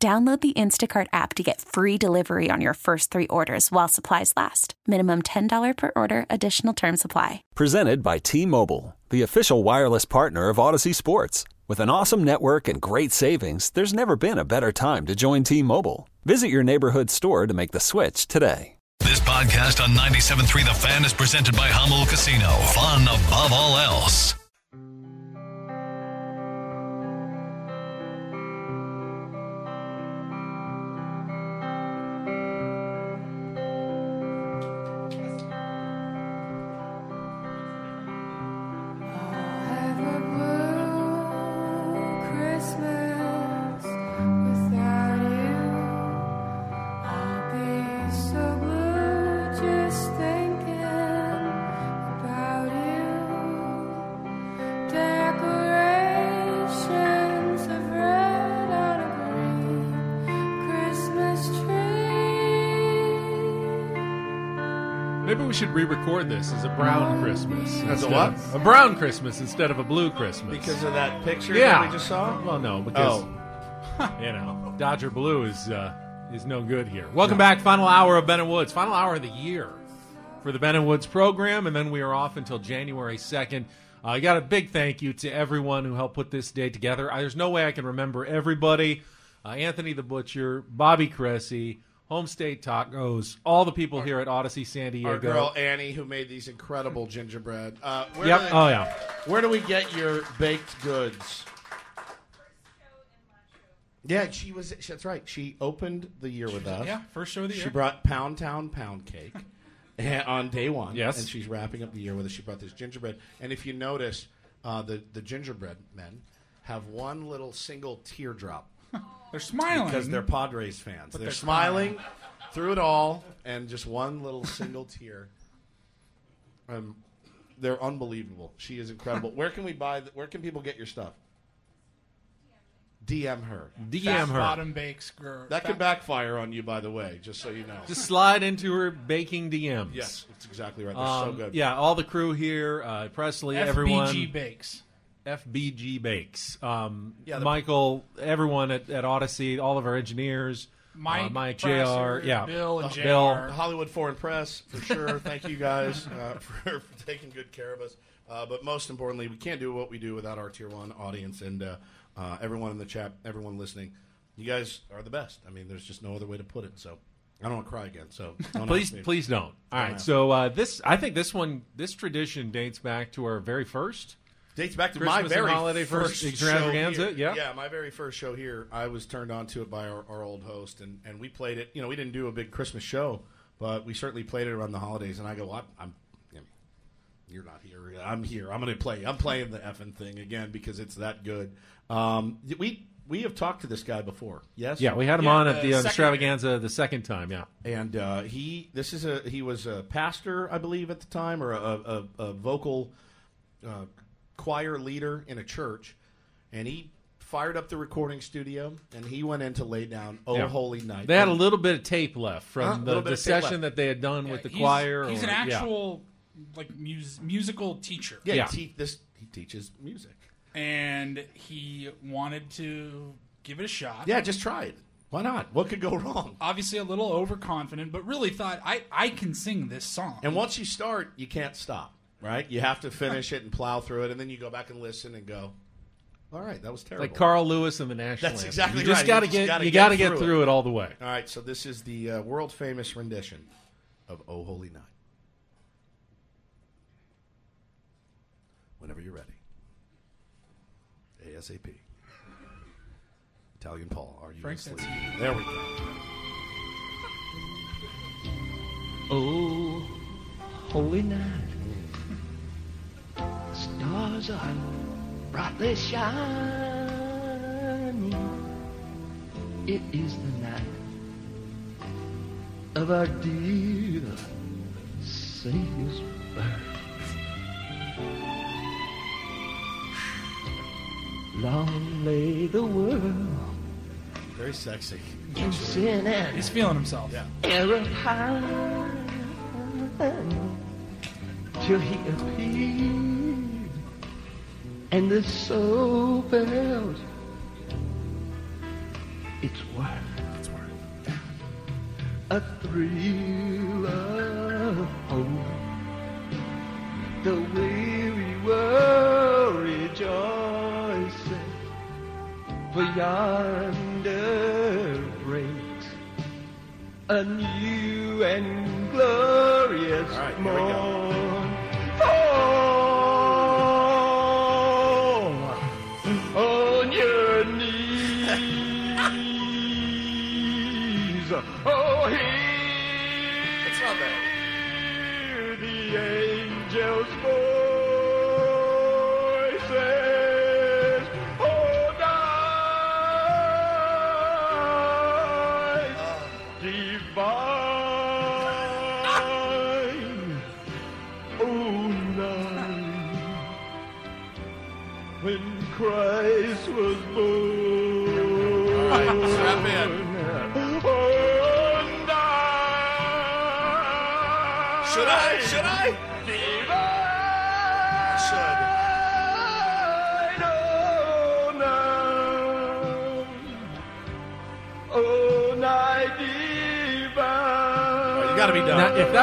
Download the Instacart app to get free delivery on your first three orders while supplies last. Minimum $10 per order, additional term supply. Presented by T Mobile, the official wireless partner of Audacy Sports. With an awesome network and great savings, there's never been a better time to join T Mobile. Visit your neighborhood store to make the switch today. This podcast on 97.3 The Fan is presented by Jamul Casino. Fun above all else. Maybe we should re-record this as a brown Christmas. As a what? A brown Christmas instead of a blue Christmas. Because of that picture yeah. that we just saw? Well, no, because Oh. you know Dodger Blue is uh, is no good here. Welcome back, final hour of Ben and Woods, final hour of the year for the Ben and Woods program, and then we are off until January second. Uh, I got a big thank you to everyone who helped put this day together. I, there's no way I can remember everybody. Uh, Anthony the Butcher, Bobby Cressy, Home State Tacos, all the people here at Audacy San Diego. Our girl Annie, who made these incredible gingerbread. Uh, where Yep. do they- Oh yeah. Where do we get your baked goods? Yeah, she was. That's right. She opened the year with us. Yeah, first show of the year. She brought Pound Town Pound Cake and- on day one. Yes. and she's wrapping up the year with us. She brought this gingerbread, and if you notice, uh, the the gingerbread men have one little single teardrop They're smiling because they're Padres fans. They're, they're smiling through it all, and just one little single tear. Um, they're unbelievable. She is incredible. where can we buy? The, where can people get your stuff? DM her. DM Fat her. Bottom bakes. Girl. That could backfire on you, by the way. Just so you know. Just slide into her baking DMs. yes, that's exactly right. They're Um, so good. Yeah, all the crew here, uh, Presley, FBG everyone. bakes. FBG Bakes. Um, Yeah, the- Michael, everyone at, at Audacy, all of our engineers. Mike, uh, Mike Presser, Jr. Yeah, Bill, and Uh, JR. Bill. Hollywood Foreign Press for sure. Thank you guys uh, for, for taking good care of us. Uh, but most importantly, we can't do what we do without our tier one audience and uh, uh, everyone in the chat, everyone listening. You guys are the best. I mean, there's just no other way to put it. So I don't want to cry again. So don't Please, ask me. please don't. All right, ask so uh, this, I think this one, this tradition dates back to our very first. Dates back to my Christmas and very holiday first first show extravaganza, here. yeah. yeah, my very first show here. I was turned on to it by our, our old host, and, and we played it. You know, we didn't do a big Christmas show, but we certainly played it around the holidays. And I go, I'm, I'm you're not here. I'm here. I'm going to play. I'm playing the effing thing again because it's that good. Um, we we have talked to this guy before. Yes. Yeah, we had him Yeah, on at the uh, second- extravaganza the second time. Yeah, and uh, he this is a he was a pastor I believe at the time or a, a, a vocal uh, choir leader in a church, and he fired up the recording studio and he went in to lay down "Oh Yeah. Holy Night." they had a little bit of tape left from A the, the session left. that they had done with the He's- choir. He's or- an yeah. actual like mus- musical teacher, yeah, yeah. He, te- this he teaches music. and he wanted to give it a shot. Yeah, just try it. Why not? What could go wrong? Obviously, a little overconfident, but really thought I I can sing this song. And once you start, you can't stop. Right? You have to finish it and plow through it, and then you go back and listen and go, "All right, that was terrible." like Carl Lewis and the National That's Anthem. exactly you just. Gotta You just get, gotta you got to get through through it. it all the way. All right, so this is the uh, world famous rendition of "Oh Holy Night." Whenever you're ready, ASAP. Italian Paul, are you Frank, asleep? that's There we go. Oh, holy night, stars are brightly shining. it is the night of our dear Savior's birth. Long lay the world Very sexy. in sin and He's feeling himself. Yeah. error high till he appeared, and the soul felt its worth. Its worth. A thrill of hope. The weary world rejoicing for yonder breaks a new and glorious All right, here we go. morn.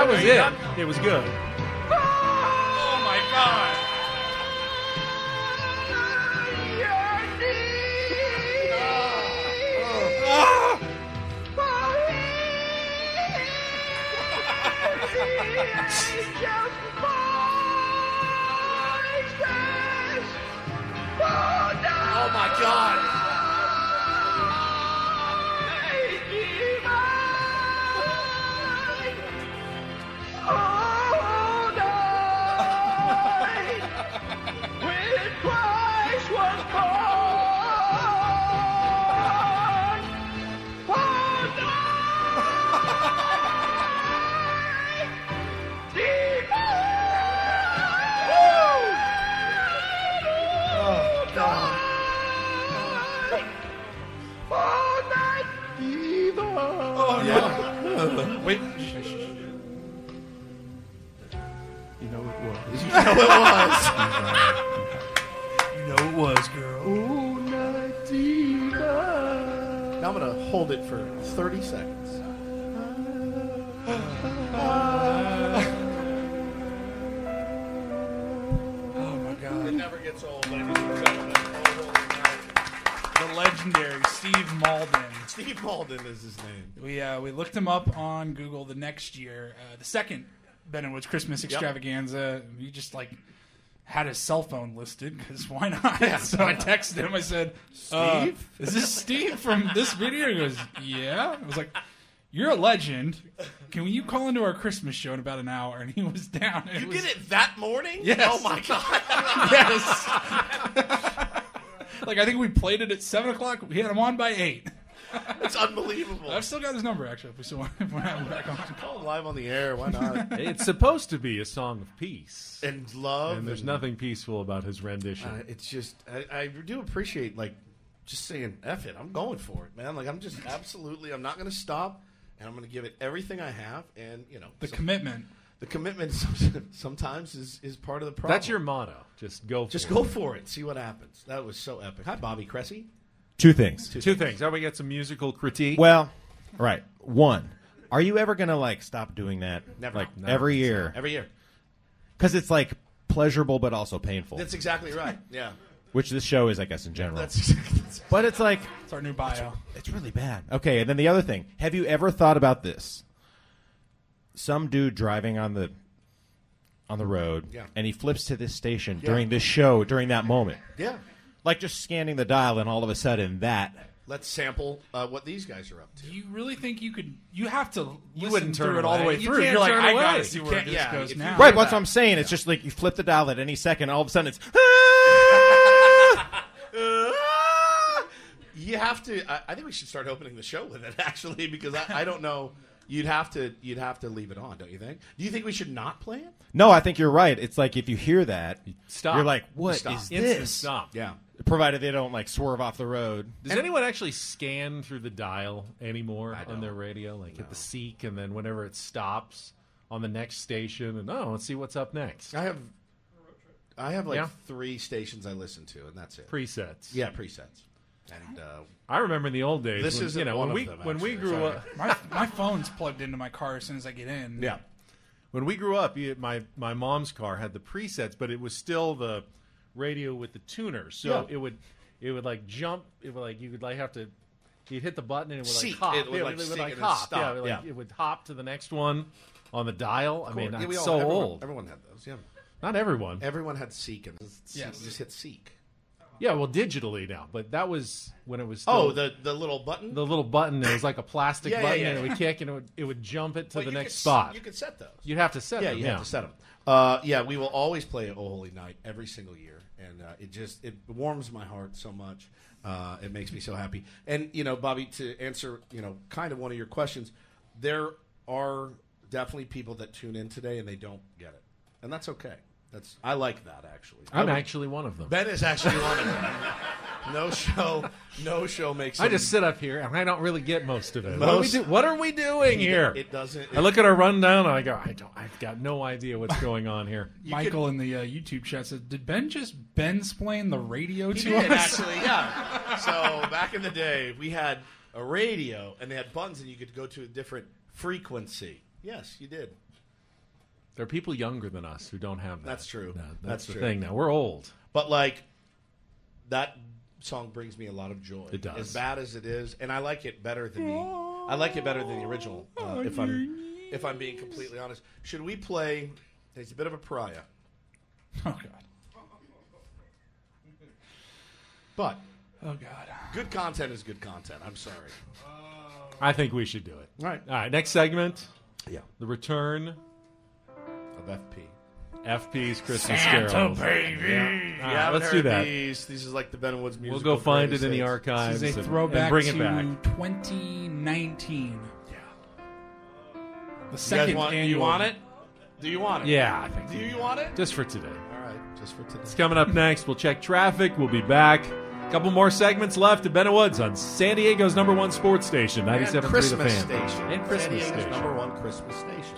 That was it, it was good. Oh no. Wait. shh, shh, shh. You know it was. You know it was. You know it was, girl. Oh, night divine. now I'm going to hold it for 30 seconds. Oh my God. It never gets old, ladies and gentlemen. The legendary Steve Malden. Steve Malden is his name. We uh, we looked him up on Google the next year, uh, the second Ben and Woods Christmas extravaganza. He just like had his cell phone listed because why not? so I texted him. I said, uh, Steve? "Is this Steve from this video?" He goes, "Yeah." I was like, "You're a legend. Can you call into our Christmas show in about an hour?" And he was down. and You was, did it that morning? Yes. Oh my God. Yes. like I think we played it at seven o'clock. We had him on by eight. it's unbelievable. I've still got his number actually. If we still want, if we have him back on. Call him live on the air. Why not? It's supposed to be a song of peace. and love. And there's nothing peaceful about his rendition. Uh, it's just I, I do appreciate like just saying F it. I'm going for it, man. Like I'm just absolutely I'm not going to stop, and I'm going to give it everything I have. And you know The some- commitment. the commitment sometimes is is part of the problem. That's your motto. Just go for just it. go for it. See what happens. That was so epic. Hi, Bobby Cressy. Two things. Two things. How we get some musical critique? Well, right. One, are you ever gonna like stop doing that? Never. Like No. every year, Every year. because it's like pleasurable but also painful. That's exactly right. Yeah. which this show is, I guess, in general. That's, that's but it's like It's our new bio. it's really bad. Okay, and then the other thing: Have you ever thought about this? Some dude driving on the on the road, Yeah. and he flips to this station Yeah. during this show during that moment, yeah. Like just scanning the dial, and all of a sudden that. Let's sample uh, what these guys are up to. Do you really think you could? You have to. listen wouldn't turn through it all the away. way You through. can't You're like, turn I away. gotta see where can't- this yeah, goes if you- now. Right, that's what I'm saying. It's just like you flip the dial at any second, all of a sudden it's. You have to. I, I think we should start opening the show with it actually, because I, I don't know. You'd have to. You'd have to leave it on, don't you think? Do you think we should not play it? No, I think you're right. It's like if you hear that, Stop. you're like, "What is Stop. Instant this?" stop. Yeah. Provided they don't like swerve off the road. Does anyone actually scan through the dial anymore on their radio? Like hit the seek, and then whenever it stops on the next station, and oh, let's see what's up next. I have. I have like Yeah. three stations I listen to, and that's it. Presets. yeah, presets. And uh, I remember in the old days. This when, isn't you know one when of we them, when we actually. grew Sorry. up. My my phone's plugged into my car as soon as I get in. yeah, When we grew up, you, my my mom's car had the presets, but it was still the radio with the tuner. So Yeah. it would it would like jump. It would like you would like have to. You'd hit the button and it would Seek. like hop. It would, Yeah, like, it would seek like and then hop. Yeah, it would, like, Yeah. it would hop to the next one on the dial. I mean, Yeah, that's we all- so everyone, old. Everyone had those. Yeah, Not everyone. everyone had Seek, and Yes. just hit Seek. Yeah, well, digitally now, but that was when it was. Still Oh, the the little button. the little button. It was like a plastic Yeah, yeah, button, yeah. and it would kick, and it would it would jump it to Well, the you next could s- spot. You could set those. You'd have to set yeah, them. you yeah. have to set them. Uh, yeah, we will always play "Oh Holy Night" every single year, and uh, it just it warms my heart so much. Uh, it makes me so happy. And you know, Bobby, to answer you know kind of one of your questions, there are definitely people that tune in today and they don't get it, and that's okay. That's I like that actually. I I'm would- actually one of them. Ben is actually one of them. No show, no show makes. Sense. I just sit up here and I don't really get most of it. What are we, do- what are we doing here? It doesn't. I look at our rundown and I go, I don't. I've got no idea what's going on here. Michael in the uh, YouTube chat said, "Did Ben just Ben explain the radio He to did us?" actually, yeah. So back in the day, we had a radio, and they had buttons, and you could go to a different frequency. Yes, you did. There are people younger than us who don't have that. That's true. No, that's, That's the true. thing. Now we're old. But like that song brings me a lot of joy. It does. As bad as it is, and I like it better than the I like it better than the original. Uh, if I'm if I'm being completely honest, should we play? It's a bit of a pariah, Oh God. but Oh God. good content is good content. I'm sorry. I think we should do it. All right. All right. Next segment: Yeah. the return Of FP. FP's Christmas Carols. baby. Yeah. All right, haven't let's do that. These. These is like the Ben Woods music. We'll go find it in the archives This is a and- throwback and bring to it back. 2019. Yeah. The You second want? Do annual. you want it? Do you want it? Yeah, I think. Do you want it? Just for today. All right. Just for today. It's coming up next. We'll check traffic. We'll be back. A couple more segments left at Ben Woods on San Diego's number one sports station, 97.3 The Christmas Fan. station. And San Christmas Diego's station. number one Christmas station.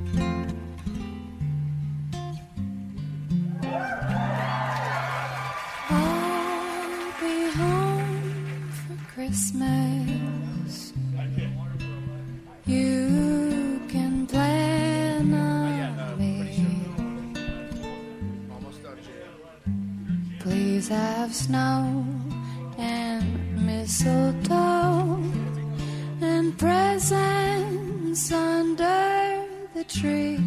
Please have snow and mistletoe and presents under the tree.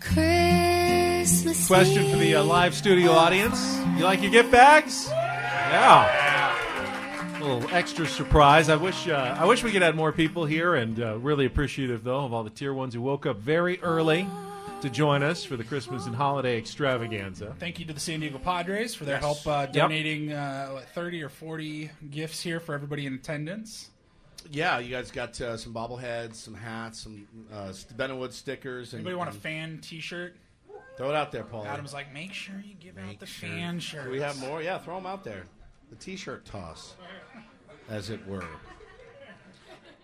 Christmas Question for the uh, live studio audience. You like your gift bags? Yeah. A little extra surprise. I wish uh, I wish we could have more people here, and uh, really appreciative though of all the tier ones who woke up very early to join us for the Christmas and holiday extravaganza. Thank you to the San Diego Padres for their Yes. help uh, Yep. donating uh, what, 30 or 40 gifts here for everybody in attendance. Yeah, you guys got uh, some bobbleheads, some hats, some uh, Benwood stickers. And, Anybody want a fan T-shirt? Throw it out there, Paul. Adam's like, make sure you give out the sure. fan shirts. Do we have more? Yeah, throw them out there. The T-shirt toss, as it were.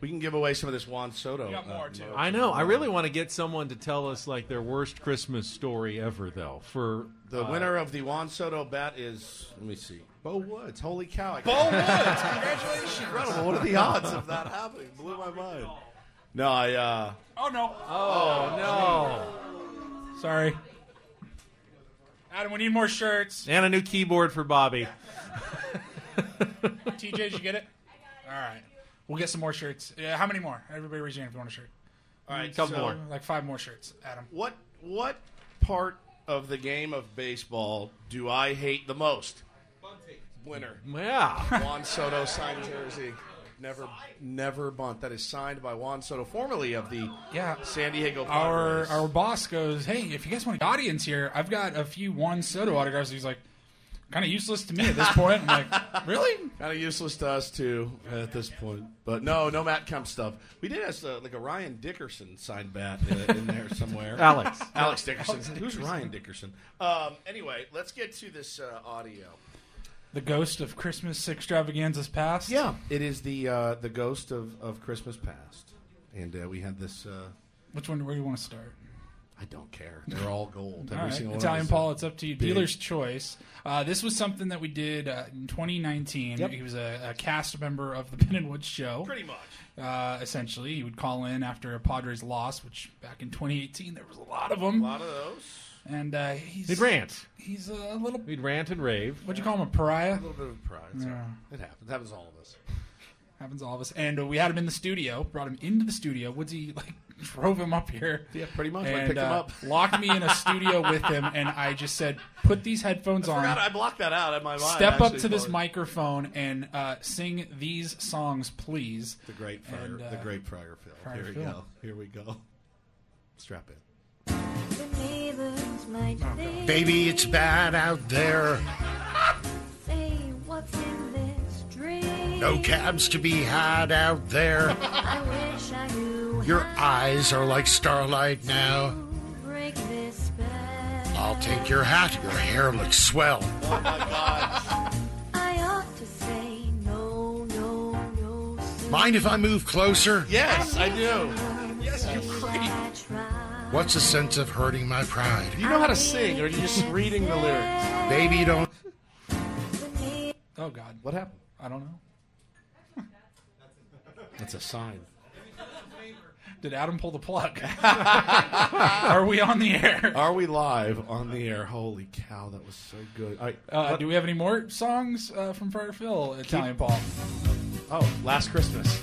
We can give away some of this Juan Soto. uh, merch. I know. I really want to get someone to tell us like their worst Christmas story ever, though. For The uh, winner of the Juan Soto bet is, let me see, Bo Woods. Holy cow! I Bo Woods, congratulations! Incredible. What are the odds of that happening? Blew my mind. No, I. uh Oh no! Oh no! Sorry, Adam. We need more shirts. and a new keyboard for Bobby. TJ, did you get it? All right, we'll get some more shirts. Yeah, how many more? Everybody raise your hand if you want a shirt. All right, couple so- more, like five more shirts. Adam. What what part of the game of baseball do I hate the most? Winner. Yeah. Juan Soto signed jersey. Never never bunt. That is signed by Juan Soto, formerly of the Yeah. San Diego Our Padres. our boss goes, hey, if you guys want an audience here, I've got a few Juan Soto autographs. He's like, kind of useless to me at this point. I'm like, really? Kind of useless to us too at this point, but no, no Matt Kemp stuff. We did have uh, like a Ryan Dickerson signed bat uh, in there somewhere. Alex. Alex Dickerson. Alex Who's Dickerson. Ryan Dickerson? Um, anyway, let's get to this uh, audio. The ghost of Christmas extravaganzas past. Yeah, it is the uh, the ghost of, of Christmas past, and uh, we had this. Uh, Which one? Where do you want to start? I don't care. They're all gold. All Every right. single Italian of Paul, it's up to you. big. Dealer's choice. Uh, this was something that we did uh, in 2019. Yep. He was a, a cast member of the Ben and Woods show. Pretty much. Uh, essentially, he would call in after a Padres loss, which back in 2018 there was a lot of them. A lot of those. And uh, he's He'd rant. He's a little. He'd rant and rave. What'd you call him? A pariah? A little bit of pride. It's all Yeah. right. It happens. It happens to all of us. Happens to all of us. And uh, we had him in the studio. Brought him into the studio. Woodsy like drove him up here. Yeah, pretty much. I And, picked him uh, up. locked me in a studio with him, and I just said, "Put these headphones I on." forgot I blocked that out in my mind. Step up to this for- microphone and uh, sing these songs, please. The great Friar, And, uh, the great Friar Phil. Friar Here we go. Here we go. Strap in. The neighbors might think, Baby, it's bad out there. say, what's in this dream? No cabs to be had out there. I wish I knew Your eyes are like starlight now. to break this spell. I'll take your hat. Your hair looks swell. Oh my God. I ought to say no, no, no. Mind if I move closer? Yes, I do. Yes, you creep. I try. What's the sense of hurting my pride? Do you know how to sing, or are you just reading the lyrics? Baby, don't. Oh God, What happened? I don't know. That's a sign. Did Adam pull the plug? Are we on the air? Are we live on the air? Holy cow, that was so good. All right. Uh, do we have any more songs uh, from Friar Phil? Italian Paul. oh, last Christmas.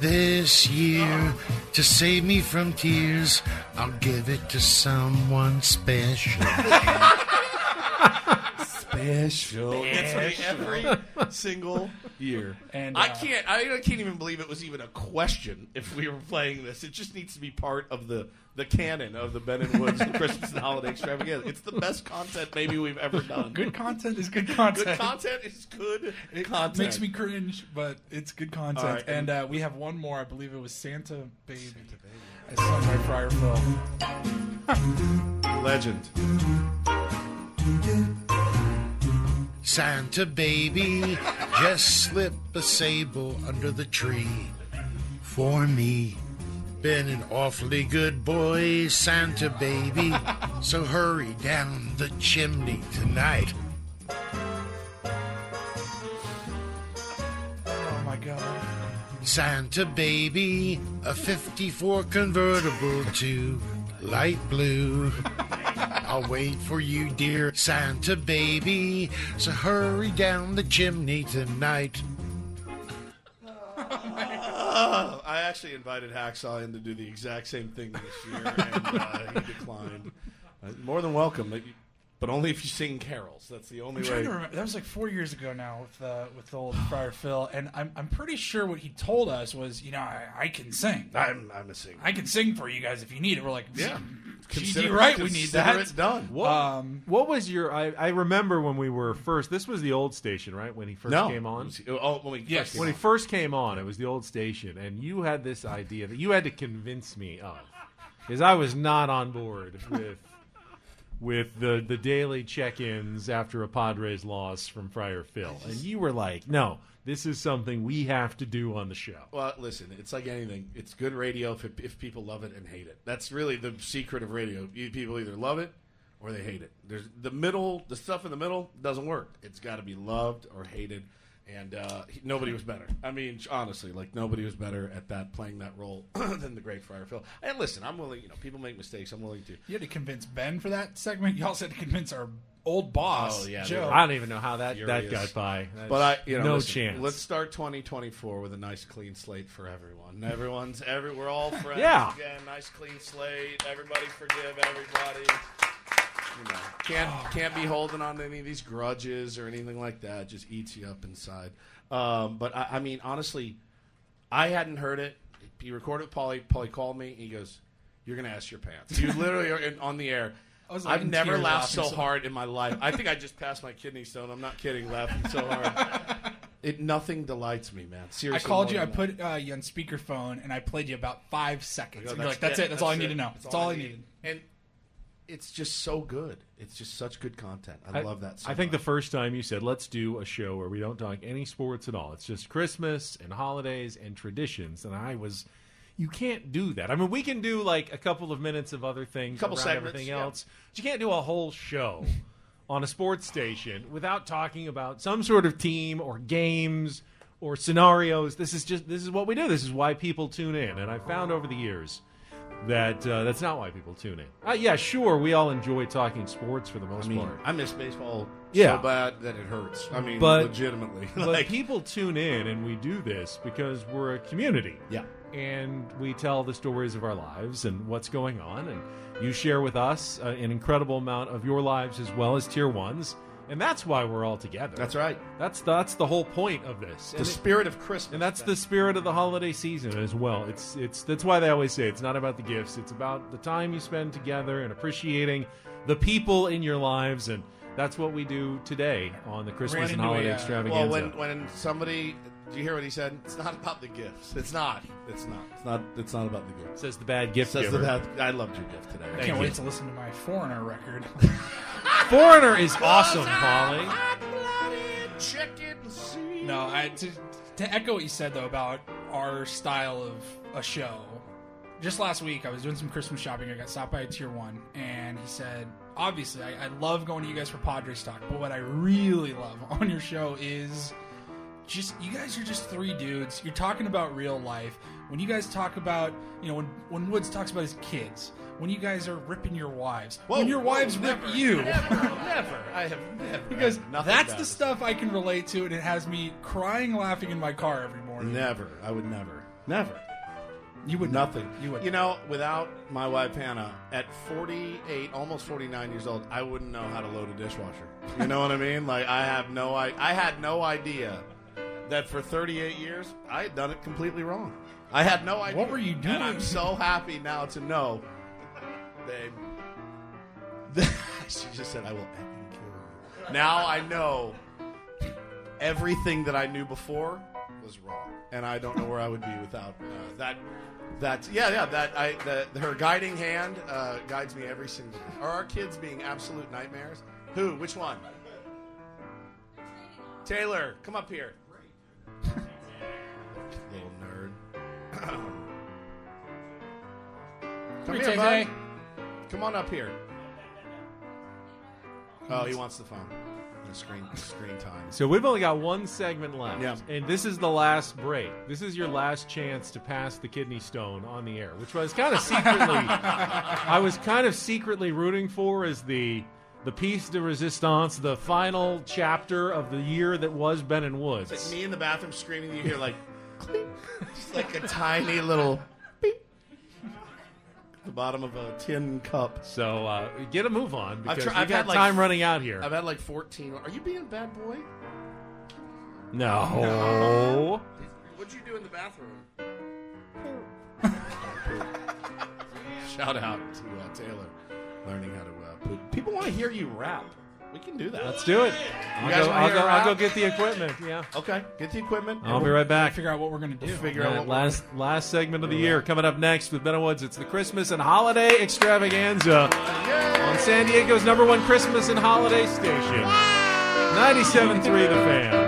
This year, to save me from tears, I'll give it to someone special. special. That's right, every single year. And, I uh, can't. I can't even believe it was even a question if we were playing this. It just needs to be part of the the canon of the Ben and Woods Christmas and Holiday Extravaganza. It's the best content maybe we've ever done. Good content is good content. Good content is good It content. makes me cringe, but it's good content. All right, and and- uh, we have one more. I believe it was Santa Baby. I sung my Friar Phil. Legend. Santa baby, just slip a sable under the tree for me. Been an awfully good boy, Santa baby, so hurry down the chimney tonight. Oh my god. Santa baby, a 54 convertible to light blue. I'll wait for you, dear Santa baby, so hurry down the chimney tonight. Actually invited Hacksaw in to do the exact same thing this year, and uh, he declined. Uh, more than welcome, but, only if you sing carols. That's the only I'm trying way. to remember. That was like four years ago now with uh, with old Friar Phil, and I'm I'm pretty sure what he told us was, you know, I, I can sing. I'm I'm a singer. I can sing for you guys if you need it. We're like, Yeah. GD Consider- right, we need consider that. it done. What, Um, what was your? I, I remember when we were first. This was the old station, right? When he first No. came on. Was- oh, when we Yes. first came when he first came on, it was the old station, and you had this idea that you had to convince me of, because I was not on board with with the the daily check-ins after a Padres loss from Friar Phil, and you were like, "No, this is something we have to do on the show." Well, listen, it's like anything. It's good radio if, if people love it and hate it. That's really the secret of radio. People either love it or they hate it. There's the middle, the stuff in the middle doesn't work. It's got to be loved or hated. And uh, he- nobody was better. I mean, honestly, like nobody was better at that playing that role than the great Friar Phil. And listen, I'm willing. You know, people make mistakes. I'm willing to. You had to convince Ben for that segment. You also had to convince our old boss, Oh, yeah, Joe. I don't even know how that Furious. that got by. That's But I, you know, no listen, chance. Let's start 2024 with a nice clean slate for everyone. Everyone's every we're all friends Yeah. again. Nice clean slate. Everybody forgive everybody. You know, can't can't be holding on to any of these grudges or anything like that. It just eats you up inside. Um, but I, I mean, honestly, I hadn't heard it. He recorded with Paulie. Paulie called me. And he goes, "You're gonna ask your pants." You literally are in, on the air. I was, like, I've never laughed so laughing so- hard in my life. I think I just passed my kidney stone. I'm not kidding. Laughing so hard. It nothing delights me, man. Seriously, I called you. I that. put uh, you on speakerphone, and I played you about five seconds. Go, and you're like, "That's it. That's, all I need to know. That's, all I needed." And it's just so good. It's just such good content. I, love that. So I think the first time you said, "Let's do a show where we don't talk any sports at all. It's just Christmas and holidays and traditions." And I was, you can't do that. I mean, we can do like a couple of minutes of other things, Couple around segments, everything yeah. else. But you can't do a whole show on a sports station without talking about some sort of team or games or scenarios. This is just this is what we do. This is why people tune in. And I found over the years that uh, that's not why people tune in. Uh, yeah, sure, we all enjoy talking sports for the most I mean, part. I miss baseball Yeah. so bad that it hurts. I mean, But- legitimately. but like, people tune in and we do this because we're a community. Yeah. And we tell the stories of our lives and what's going on. And you share with us uh, an incredible amount of your lives as well as tier ones. And that's why we're all together. That's right. That's that's the whole point of this. the And it- spirit of Christmas. and that's the spirit of the holiday season as well. It's it's that's why they always say it's not about the gifts. It's about the time you spend together and appreciating the people in your lives, and that's what we do today on the Christmas and a, holiday uh, extravaganza. Well, when when somebody, do you hear what he said? It's not about the gifts. It's not. It's not. It's not. It's not about the gifts. Says the bad gift Says giver. the bad. I loved your gift today. I Thank can't you. wait to listen to my Foreigner record. Foreigner is awesome, Paulie. no, I, to, to echo what you said though about our style of a show. Just last week, I was doing some Christmas shopping. I got stopped by a tier one, and he said, "Obviously, I, I love going to you guys for Padres talk, but what I really love on your show is just you guys are just three dudes. You're talking about real life. When you guys talk about, you know, when when Woods talks about his kids, when you guys are ripping your wives, Whoa, when your whoa, wives never, rip you, Never, never. I have never. because that's the stuff I can relate to, and it has me crying, laughing in my car every morning. Never. I would never. Never. You would nothing. You would. You know, without my wife Hannah, at 48, almost 49 years old, I wouldn't know how to load a dishwasher. You know what I mean? Like I have no I I had no idea that for 38 years I had done it completely wrong. I had no idea. What were you doing? And I'm so happy now to know, babe. she just said, "I will effing kill you." Now I know everything that I knew before was wrong, and I don't know where I would be without uh, that. That yeah yeah that I the, her guiding hand uh, guides me every single day. Are our kids being absolute nightmares? Who? Which one? Taylor, come up here. Little nerd. come here, bud. Come on up here. Oh, he wants the phone. The screen screen time. So we've only got one segment left, Yeah. and this is the last break. This is your last chance to pass the kidney stone on the air, which was kind of secretly, I was kind of secretly rooting for as the the piece de resistance, the final chapter of the year that was Ben and Woods. It's like me in the bathroom screaming. You hear like, clink, just like a tiny little beep. The bottom of a tin cup. So uh, get a move on because tr- we got had like- time running out here. I've had like 14. Are you being a bad boy? no. What'd you do in the bathroom? Shout out to uh, Taylor learning how to uh, poop. People want to hear you rap. We can do that. Let's do it. I'll guys go, wanna I'll, hear go, a I'll go rap? get the equipment. Yeah. Okay, get the equipment. I'll be right back. Figure out what we're gonna do. figure All out right, what last last segment of the year coming up next with Ben and Woods. It's the Christmas and Holiday Extravaganza on San Diego's number one Christmas and holiday station, 97.3 The Fan.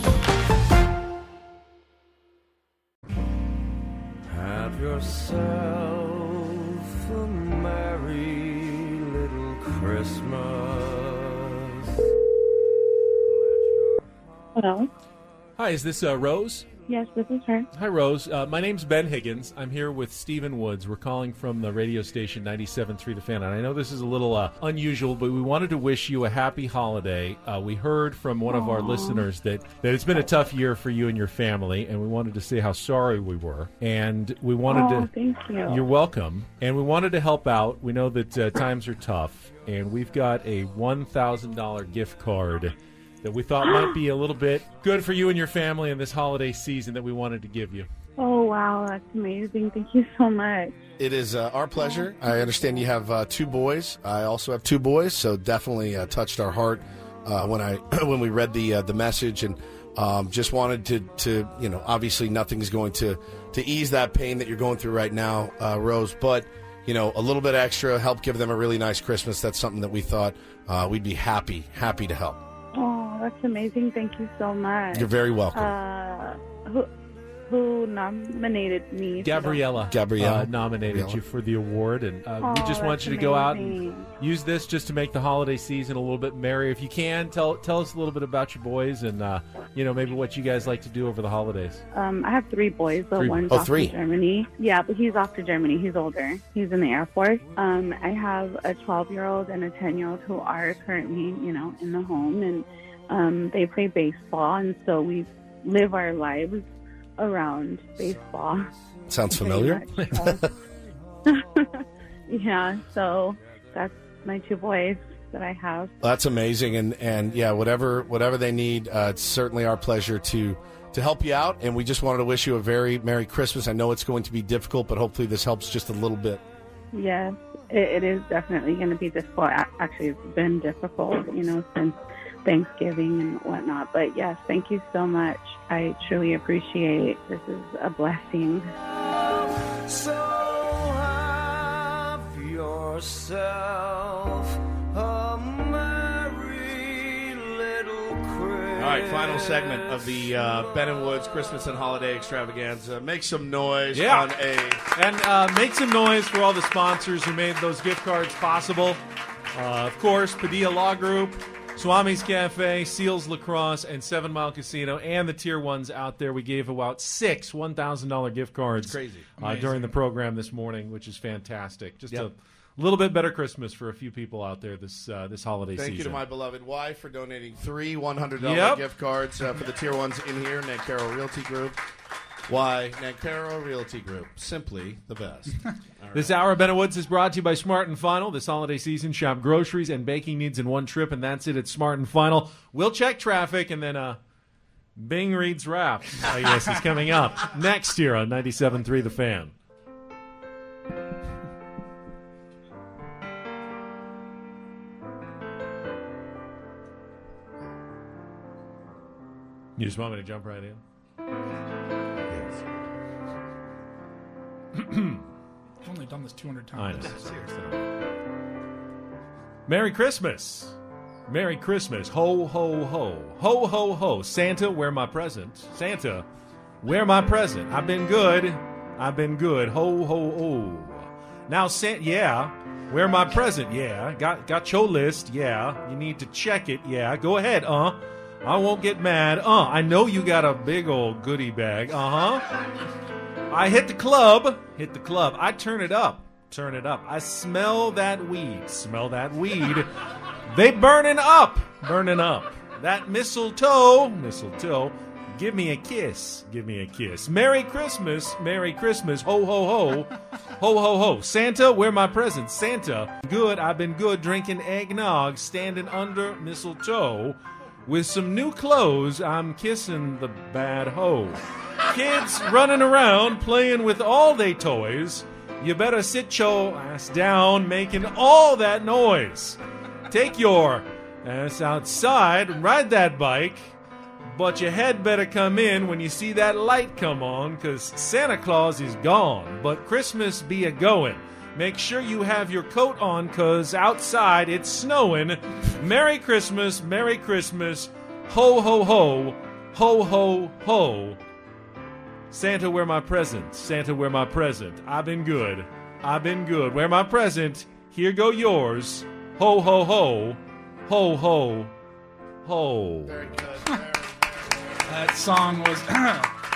Yourself a merry little Christmas. Hello. Hi, is this uh, Rose? Yes, this is her. Hi, Rose. Uh, my name's Ben Higgins. I'm here with Stephen Woods. We're calling from the radio station 97.3 The Fan. And I know this is a little uh, unusual, but we wanted to wish you a happy holiday. Uh, we heard from one of our listeners that, that it's been a tough year for you and your family, and we wanted to say how sorry we were. And we wanted Oh, to. thank you. You're welcome. And we wanted to help out. We know that uh, times are tough, and we've got a $1,000 gift card that we thought might be a little bit good for you and your family in this holiday season that we wanted to give you. Oh wow, that's amazing. Thank you so much. It is uh, our pleasure. I understand you have uh, two boys. I also have two boys, so definitely uh, touched our heart uh, when I when we read the uh, the message and um, just wanted to to you know obviously nothing's going to to ease that pain that you're going through right now, uh, Rose. But you know a little bit extra help give them a really nice Christmas. That's something that we thought uh, we'd be happy happy to help. That's amazing. Thank you so much. You're very welcome. Uh, who who nominated me? Gabriella, Gabriella. uh, nominated Gabriella. you for the award, and uh, we Oh, just want you to go out and use this just to make the holiday season a little bit merry. If you can, tell tell us a little bit about your boys, and uh, you know maybe what you guys like to do over the holidays. Um, I have three boys. The Three- one's oh, off three. to Germany. Yeah, but he's off to Germany. He's older. He's in the Air Force. Um, I have a 12 year old and a 10 year old who are currently, you know, in the home, and um, they play baseball, and so we live our lives around baseball. Sounds familiar. yeah, so that's my two boys. that I have. That's amazing, and and yeah, whatever whatever they need, uh, it's certainly our pleasure to to help you out. And we just wanted to wish you a very merry Christmas. I know it's going to be difficult, but hopefully this helps just a little bit. Yes, it, it is definitely going to be difficult. Actually, it's been difficult, you know, since Thanksgiving and whatnot. But yes, thank you so much. I truly appreciate it. This is a blessing. So have yourself a merry little Christmas. All right, final segment of the uh, Ben and Woods Christmas and Holiday Extravaganza. Make some noise Yeah. on a And uh, make some noise for all the sponsors who made those gift cards possible. Uh, of course, Padilla Law Group, Swami's Cafe, Seals Lacrosse, and Seven Mile Casino, and the tier ones out there. We gave out six $1,000 gift cards crazy. Uh, during the program this morning, which is fantastic. Just Yep. a little bit better Christmas for a few people out there this uh, this holiday Thank season. Thank you to my beloved wife for donating three $100 Yep. gift cards uh, for the tier ones in here, Nancaro Realty Group. Why, Nancaro Realty Group, simply the best. This hour of Ben Woods is brought to you by Smart and Final. This holiday season, shop groceries and baking needs in one trip, and that's it at Smart and Final. We'll check traffic, and then uh, Ben reads rap, I guess, is coming up next year on 97.3 The Fan. You just want me to jump right in? I've only done this 200 I times. know. Merry Christmas. Merry Christmas. Ho, ho, ho. Ho, ho, ho. Santa, where my present? Santa, where my present? I've been good. I've been good. Ho, ho, ho. Now, Santa, yeah. Where my present? Yeah. Got, got your list? Yeah. You need to check it? Yeah. Go ahead, uh. I won't get mad. Uh, I know you got a big old goodie bag. Uh huh. I hit the club, hit the club. I turn it up, turn it up. I smell that weed, smell that weed. They burning up, burning up. That mistletoe, mistletoe. Give me a kiss, give me a kiss. Merry Christmas, Merry Christmas. Ho ho ho, ho ho ho. Santa, where my presents? Santa, good. I've been good drinking eggnog, standing under mistletoe. With some new clothes, I'm kissing the bad hoe. Kids running around playing with all they toys. You better sit your ass down making all that noise. Take your ass outside ride that bike. But your head better come in when you see that light come on, 'cause Santa Claus is gone, but Christmas be a goin'. Make sure you have your coat on, 'cause outside it's snowing. Merry Christmas, Merry Christmas, ho ho ho, ho ho ho. Santa, where my present? Santa, where my present? I've been good. I've been good. Where my present? Here go yours. Ho ho ho, ho ho ho. Very good. That song was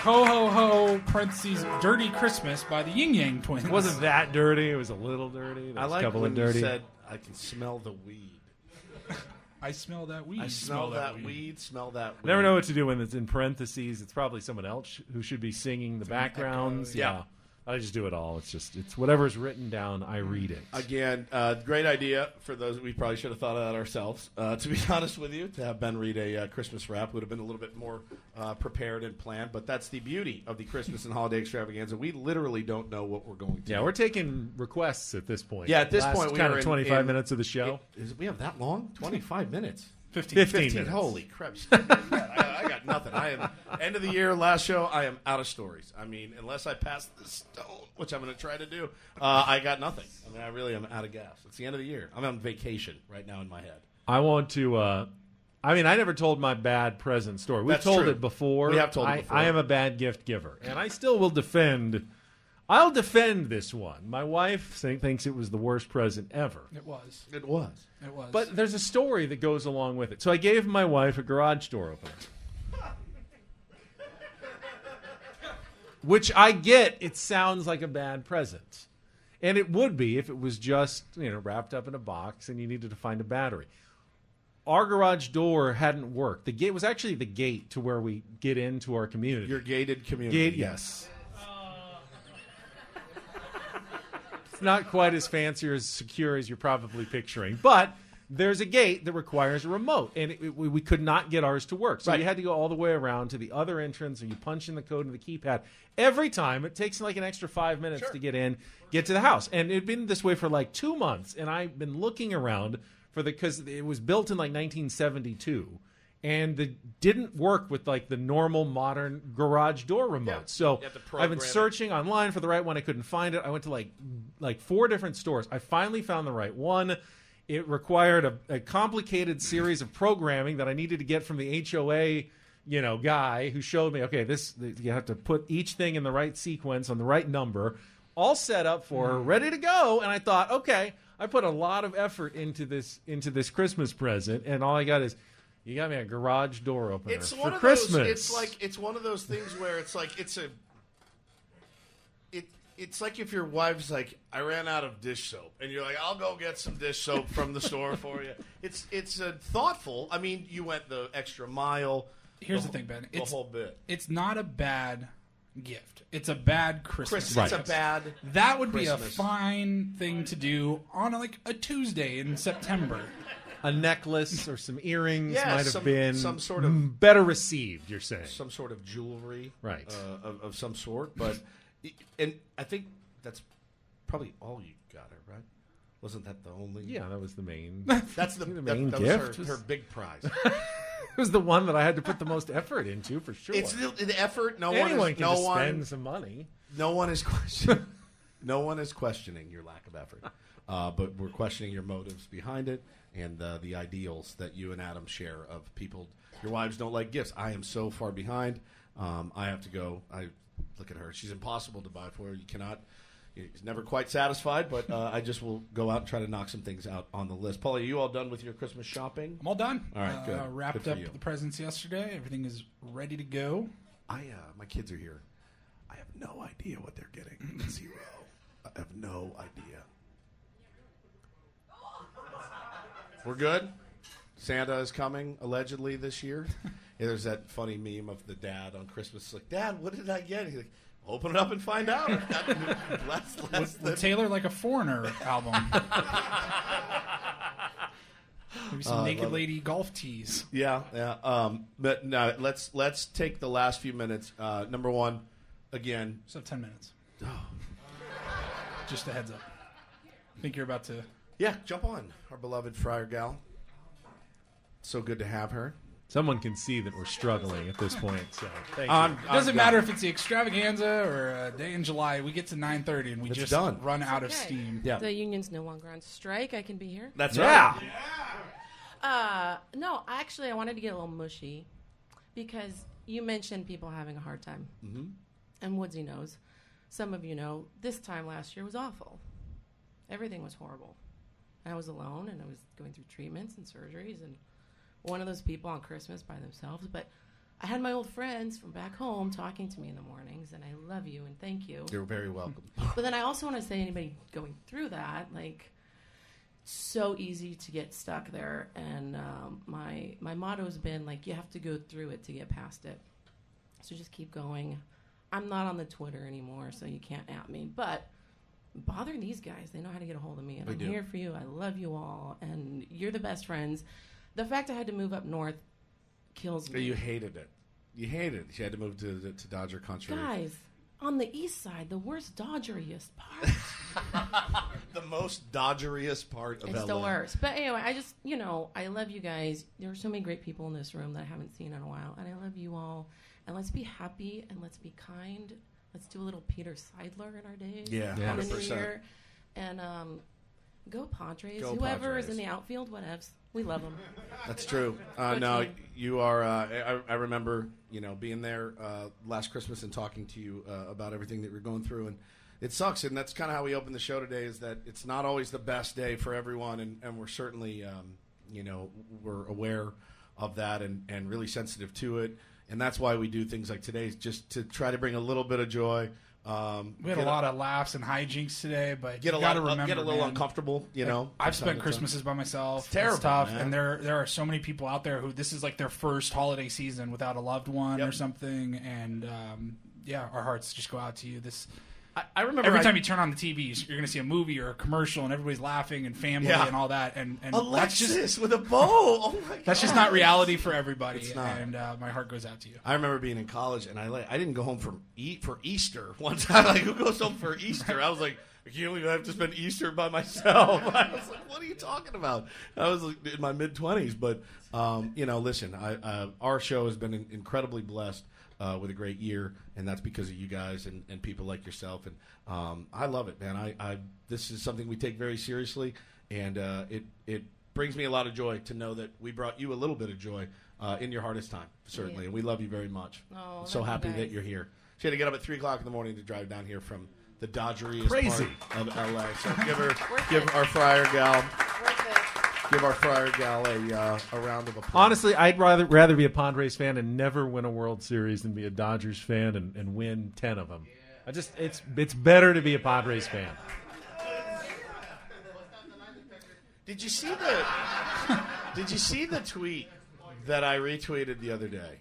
Ho Ho Ho, parentheses, Dirty Christmas by the Ying Yang Twins. It wasn't that dirty. It was a little dirty. There I was like a couple when of dirty. you said, I can smell the weed. I smell that weed. I smell, that, weed. Smell that weed. Never know what to do when it's in parentheses. It's probably someone else who should be singing the backgrounds. Yeah. I just do it all. It's just it's whatever's written down. I read it. Again, uh, great idea for those. We probably should have thought of that ourselves. Uh, to be honest with you, to have Ben read a uh, Christmas rap would have been a little bit more uh, prepared and planned. But that's the beauty of the Christmas and holiday extravaganza. We literally don't know what we're going to. Yeah, we're taking requests at this point. Yeah, at this Last point, we kind of 25 minutes of the show. Is we have that long? Twenty five minutes. 15. 15 minutes. Holy crap! I, I got nothing. I am end of the year, last show. I am out of stories. I mean, unless I pass the stone, which I'm going to try to do, uh, I got nothing. I mean, I really am out of gas. It's the end of the year. I'm on vacation right now in my head. I want to. Uh, I mean, I never told my bad present story. We've That's told true. it before. We have told it before. I am a bad gift giver, and I still will defend. I'll defend this one. My wife think, thinks it was the worst present ever. It was. It was. It was. But there's a story that goes along with it. So I gave my wife a garage door opener. Which I get, it sounds like a bad present. And it would be if it was just, you know, wrapped up in a box and you needed to find a battery. Our garage door hadn't worked. The gate was actually the gate to where we get into our community. Your gated community. Gate, yes. It's not quite as fancy or as secure as you're probably picturing, but there's a gate that requires a remote, and it, it- we, we could not get ours to work. So Right. you had to go all the way around to the other entrance, and you punch in the code in the keypad. Every time, it takes like an extra five minutes to get in, get to the house, and it'd been this way for like two months. And I've been looking around for the because it was built in like 1972. And it didn't work with like the normal modern garage door remote. So have to I've been it. searching online for the right one. I couldn't find it. I went to like like four different stores. I finally found the right one. It required a, a complicated series of programming that I needed to get from the HOA, you know, guy who showed me. Okay, this you have to put each thing in the right sequence on the right number, all set up for her, ready to go. And I thought, okay, I put a lot of effort into this into this Christmas present, and all I got is. You got me a garage door opener It's for of Christmas. those. It's like it's one of those things where it's like it's a. It it's like if your wife's like, I ran out of dish soap, and you're like, I'll go get some dish soap from the store for you. It's it's a thoughtful. I mean, you went the extra mile. Here's the, whole- thing, Ben. The It's, whole bit. It's not a bad gift. It's a bad Christmas. Christmas. It's gift. a bad That would be a fine thing to do on like a Tuesday in September. A necklace or some earrings Yeah, might have some- been some sort of- better received. You're saying some sort of jewelry, Right. uh, of, of some sort. But and I think that's probably all you got her right. Wasn't that the only? Yeah, that was the main. That's the, the that- main that gift. Was her, her big prize. it was the one that I had to put the most effort into for sure. It's the, the effort. No Anyone one is. can no one. spend some money. No one is questioning. no one is questioning your lack of effort, uh, but we're questioning your motives behind it and uh, the ideals that you and Adam share of people. Your wives don't like gifts. I am so far behind. Um, I have to go. I look at her. She's impossible to buy for. You cannot. He's never quite satisfied, but uh, I just will go out and try to knock some things out on the list. Paul, are you all done with your Christmas shopping? I'm all done. All right, good. Uh, wrapped Good up you. the presents yesterday. Everything is ready to go. I uh, my kids are here. I have no idea what they're getting. Zero. I have no idea. We're good. Santa is coming allegedly this year. Yeah, there's that funny meme of the dad on Christmas. Like, Dad, what did I get? He's like, Open it up and find out. less, less With, with Taylor like a foreigner album. Maybe some Uh, naked love it. lady golf tees. Yeah, yeah. Um, but no, let's let's take the last few minutes. Uh, number one, again. So ten minutes. Just a heads up. I think you're about to. Yeah, jump on our beloved Friar Gal. So good to have her. Someone can see that we're struggling at this point. So thank I'm- you. It doesn't matter if it's the extravaganza or a day in July. We get to 9:30 and we It's just done. run out of Okay. steam. The union's no longer on strike. I can be here. That's Yeah. right. Uh, no, actually, I wanted to get a little mushy because you mentioned people having a hard time, Mhm. and Woodsy knows. Some of you know this time last year was awful. Everything was horrible. I was alone, and I was going through treatments and surgeries, and one of those people on Christmas by themselves. But I had my old friends from back home talking to me in the mornings, and I love you and thank you. You're very welcome. But then I also want to say anybody going through that, like, so easy to get stuck there. And um, my my motto has been like, you have to go through it to get past it. So just keep going. I'm not on the Twitter anymore, so you can't at me. But bother these guys; they know how to get a hold of me, and They I'm do. here for you. I love you all, and you're the best friends. The fact I had to move up north kills me. You hated it. You hated it. You had to move to to Dodger country. Guys, on the east side, the worst Dodgeriest part. the most Dodgeriest part of It's LA. the worst. But anyway, I just, you know, I love you guys. There are so many great people in this room that I haven't seen in a while. And I love you all. And let's be happy and let's be kind. Let's do a little Peter Seidler in our days. Yeah, new 100%. year. And um, go Padres. Go Whoever is in the outfield, whatevs. We love them. That's true. Uh, no, team. you are. Uh, I, I remember, you know, being there uh, last Christmas and talking to you uh, about everything that you're going through, and it sucks. And that's kind of how we open the show today. Is that it's not always the best day for everyone, and, and we're certainly, um, you know, we're aware of that and, and really sensitive to it. And that's why we do things like today, just to try to bring a little bit of joy. Um, We had a lot of laughs and hijinks today, but Get a lot- remember, get a little man, uncomfortable, you know, I've spent. Christmases by myself. It's terrible, tough, man. and there there are so many people out there who this is like their first holiday season without a loved one or something, and um, yeah, our hearts just go out to you. This I remember every I- time you turn on the TV, you're going to see a movie or a commercial, and everybody's laughing and family Yeah. and all that. And, and Alexis that's just with a bow. Oh my god, that's just not reality for everybody. It's not. And uh, my heart goes out to you. I remember being in college, and I like I didn't go home from eat for Easter one time. Like, who goes home for Easter? I was like, I can't believe I have to spend Easter by myself. I was like, what are you talking about? I was like, in my mid twenties, but um, you know, listen, I, uh, our show has been incredibly blessed. Uh, with a great year, and that's because of you guys and, and people like yourself. And um, I love it, man. I, I this is something we take very seriously, and uh, it it brings me a lot of joy to know that we brought you a little bit of joy uh, in your hardest time, certainly. Yeah. And we love you very much. Oh, so thank you, happy that you're here. She had to get up at three o'clock in the morning to drive down here from the Dodgeriest Crazy. part of LA. So give her, give our Friar gal, give our Friar gal a uh, a round of applause. Honestly, I'd rather rather be a Padres fan and never win a World Series than be a Dodgers fan and, and win ten of them. I just it's it's better to be a Padres fan. Did you see the Did you see the tweet that I retweeted the other day?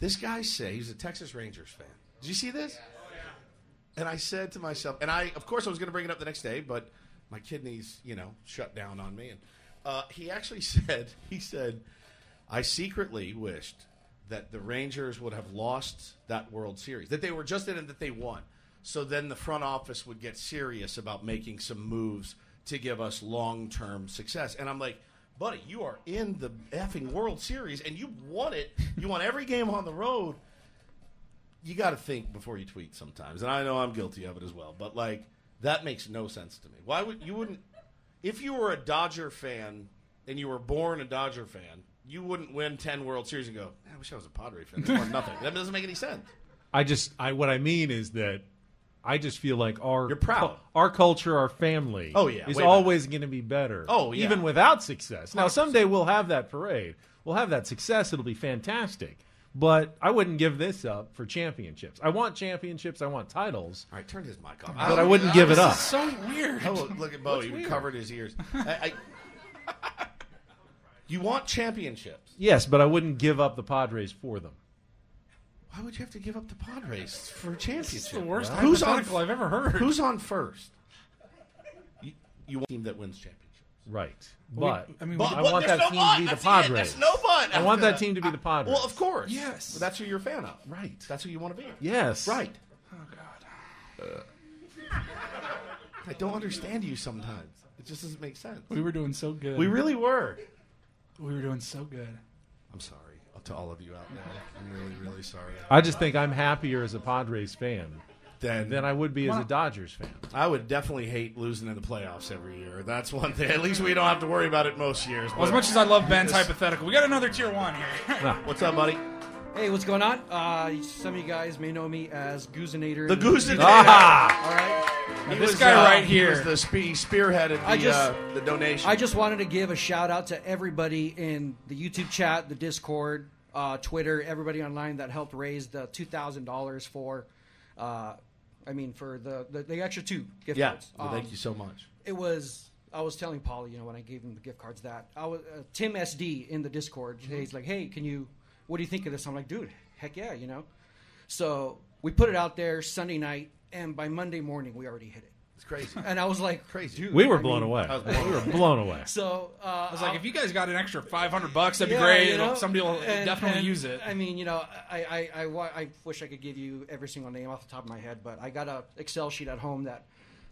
This guy said he's a Texas Rangers fan. Did you see this? And I said to myself, and I, of course, I was going to bring it up the next day, but my kidneys, you know, shut down on me. And uh, he actually said, he said, I secretly wished that the Rangers would have lost that World Series, that they were just in it, that they won. So then the front office would get serious about making some moves to give us long term success. And I'm like, buddy, you are in the effing World Series and you won it. You won every game on the road you got to think before you tweet sometimes, and I know I'm guilty of it as well. But like that makes no sense to me. Why would you wouldn't if you were a Dodger fan and you were born a Dodger fan, you wouldn't win ten World Series and go, I wish I was a Padre fan. They won nothing. That doesn't make any sense. I just I what I mean is that I just feel like our You're proud. our culture, our family, Oh, yeah, is always going to be better. Oh, yeah. even without success. Now someday we'll have that parade. We'll have that success. It'll be fantastic. But I wouldn't give this up for championships. I want championships. I want titles. All right, turn his mic off. But I wouldn't oh, give it This up. is so weird. Oh, look at Bo. What's He weird? covered his ears. I, I, you want championships. Yes, but I wouldn't give up the Padres for them. Why would you have to give up the Padres for a championship? the worst who's on, hypothetical I've ever heard. Who's on first? You, you want a team that wins championships. Right. Well, But I mean, But- I want that no team but. to be the That's it. Padres. There's no but I want that team to be the Padres. Well, of course. Yes. Well, that's who you're a fan of. Right. That's who you want to be. Yes. Right. Oh God. Uh, I don't understand you sometimes. It just doesn't make sense. We were doing so good. We really were. we were doing so good. I'm sorry to all of you out there. I'm really, really sorry. I just think I'm happier as a Padres fan Then than I would be as a Dodgers fan. I would definitely hate losing in the playoffs every year. That's one thing. At least we don't have to worry about it most years. Well, as much as I love Ben's hypothetical, we got another tier one here. What's up, buddy? Hey, what's going on? Uh, some of you guys may know me as Goozinator. The in Goozinator. Ah! All right. He this was, guy uh, right he here. was the spe- spearheaded the, I just- uh, the donation. I just wanted to give a shout out to everybody in the YouTube chat, the Discord, uh, Twitter, everybody online that helped raise the two thousand dollars for. I mean, for the, the the extra two gift yeah. cards. Well, thank Um, you so much. It was. I was telling Paul, you know, when I gave him the gift cards, that I was uh, Tim SD in the Discord. Mm-hmm. He's like, "Hey, can you? What do you think of this?" I'm like, "Dude, heck yeah!" You know. So we put it out there Sunday night, and by Monday morning, we already hit it. It's crazy. And I was like, Crazy. Dude, We were I blown mean- away. I was blown We were blown away. So uh, I was like, I'll- if you guys got an extra 500 bucks, that'd be great. you know? Somebody will And- definitely and, use it. I mean, you know, I, I, I, I wish I could give you every single name off the top of my head, but I got a Excel sheet at home that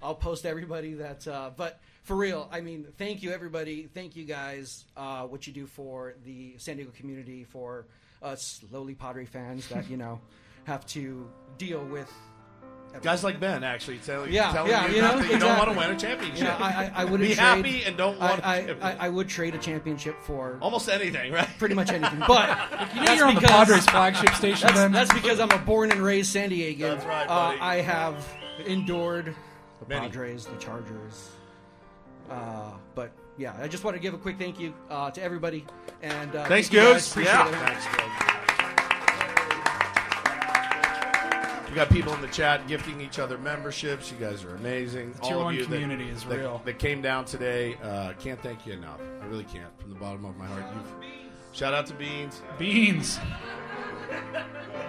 I'll post everybody. That, uh, but for real, I mean, thank you everybody. Thank you guys. Uh, what you do for the San Diego community, for us lowly Padre fans that you know have to deal with. Guys like Ben actually telling, Yeah, telling yeah, you, you know, that you don't want to win a championship. You know, I, I, I wouldn't be trade, happy and don't want. I- want. I, a I, I would trade a championship for almost anything, right? pretty much anything. But you know that's you're on the Padres flagship station, That's, then? that's because I'm a born and raised San Diegan. That's right, Uh. I have endured the Many. Padres, the Chargers. Uh, but yeah, I just want to give a quick thank you uh, to everybody. And uh, Thanks, thank guys. Goose. Appreciate Yeah. it. Thanks, We got people in the chat gifting each other memberships. You guys are amazing. The All Tier of one you that- community is that, real. That came down today. Uh, can't thank you enough. I really can't. From the bottom of my heart. You've, shout out to Beans. Beans.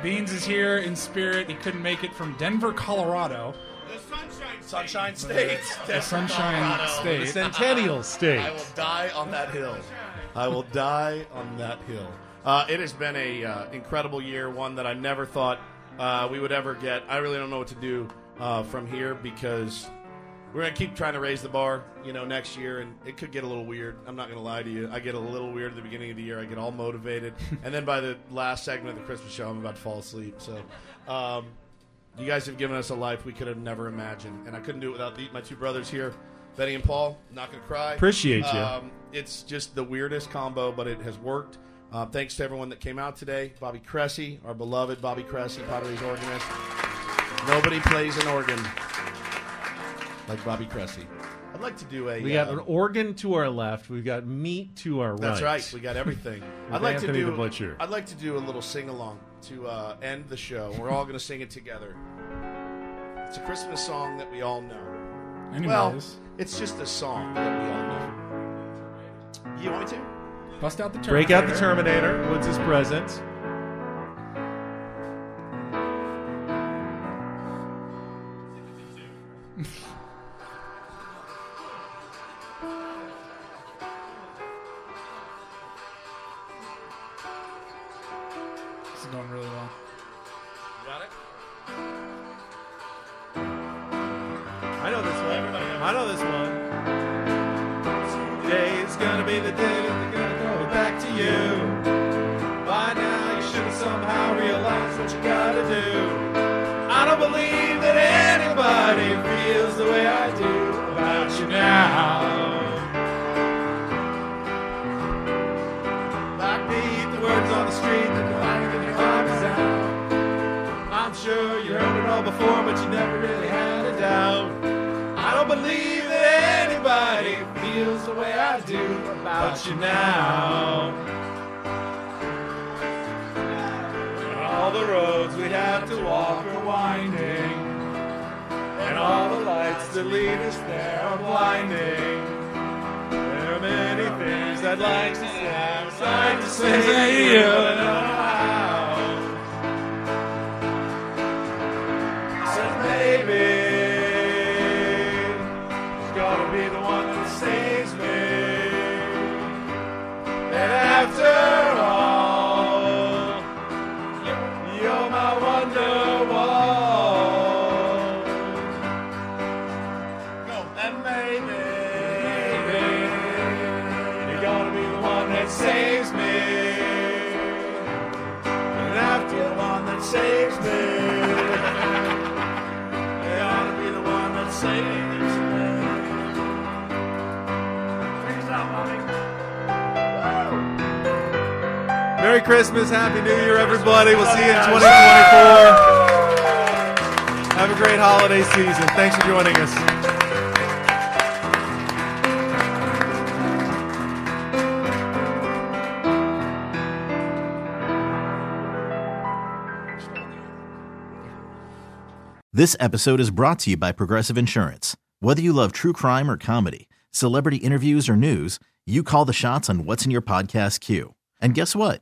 Beans is here in spirit. He couldn't make it from Denver, Colorado. The Sunshine State. The Sunshine Colorado. State. The Centennial State. I will die on that hill. I will die on that hill. Uh, it has been a uh, incredible year, one that I never thought uh, we would ever get. I really don't know what to do uh, from here because we're gonna keep trying to raise the bar, you know, next year, and it could get a little weird. I'm not gonna lie to you. I get a little weird at the beginning of the year. I get all motivated, and then by the last segment of the Christmas show, I'm about to fall asleep. So, um, you guys have given us a life we could have never imagined, and I couldn't do it without the, my two brothers here, Betty and Paul. Not gonna cry. Appreciate you. Um, it's just the weirdest combo, but it has worked. Uh, thanks to everyone that came out today. Bobby Cressey, our beloved Bobby Cressey, Padres organist. Nobody plays an organ like Bobby Cressey. I'd like to do a. We got uh, an organ to our left. We've got meat to our right. That's right. We got everything. I'd like to Anthony do. the Butcher. I'd like to do a little sing along to uh, end the show. We're all going to sing it together. It's a Christmas song that we all know. Well, Anyways. it's just a song that we all know. You want me to? Bust out the Break out the Terminator. Terminator. What's sure you heard it all before, but you never really had a doubt. I don't believe that anybody feels the way I do about you now. All the roads we have to walk are winding, and all the lights that lead us there are blinding. There are many things I'd like to say, I'd like to say to you, Merry Christmas, Happy New Year, everybody. We'll see you in 2024. Have a great holiday season. Thanks for joining us. This episode is brought to you by Progressive Insurance. Whether you love true crime or comedy, celebrity interviews or news, you call the shots on what's in your podcast queue. And guess what?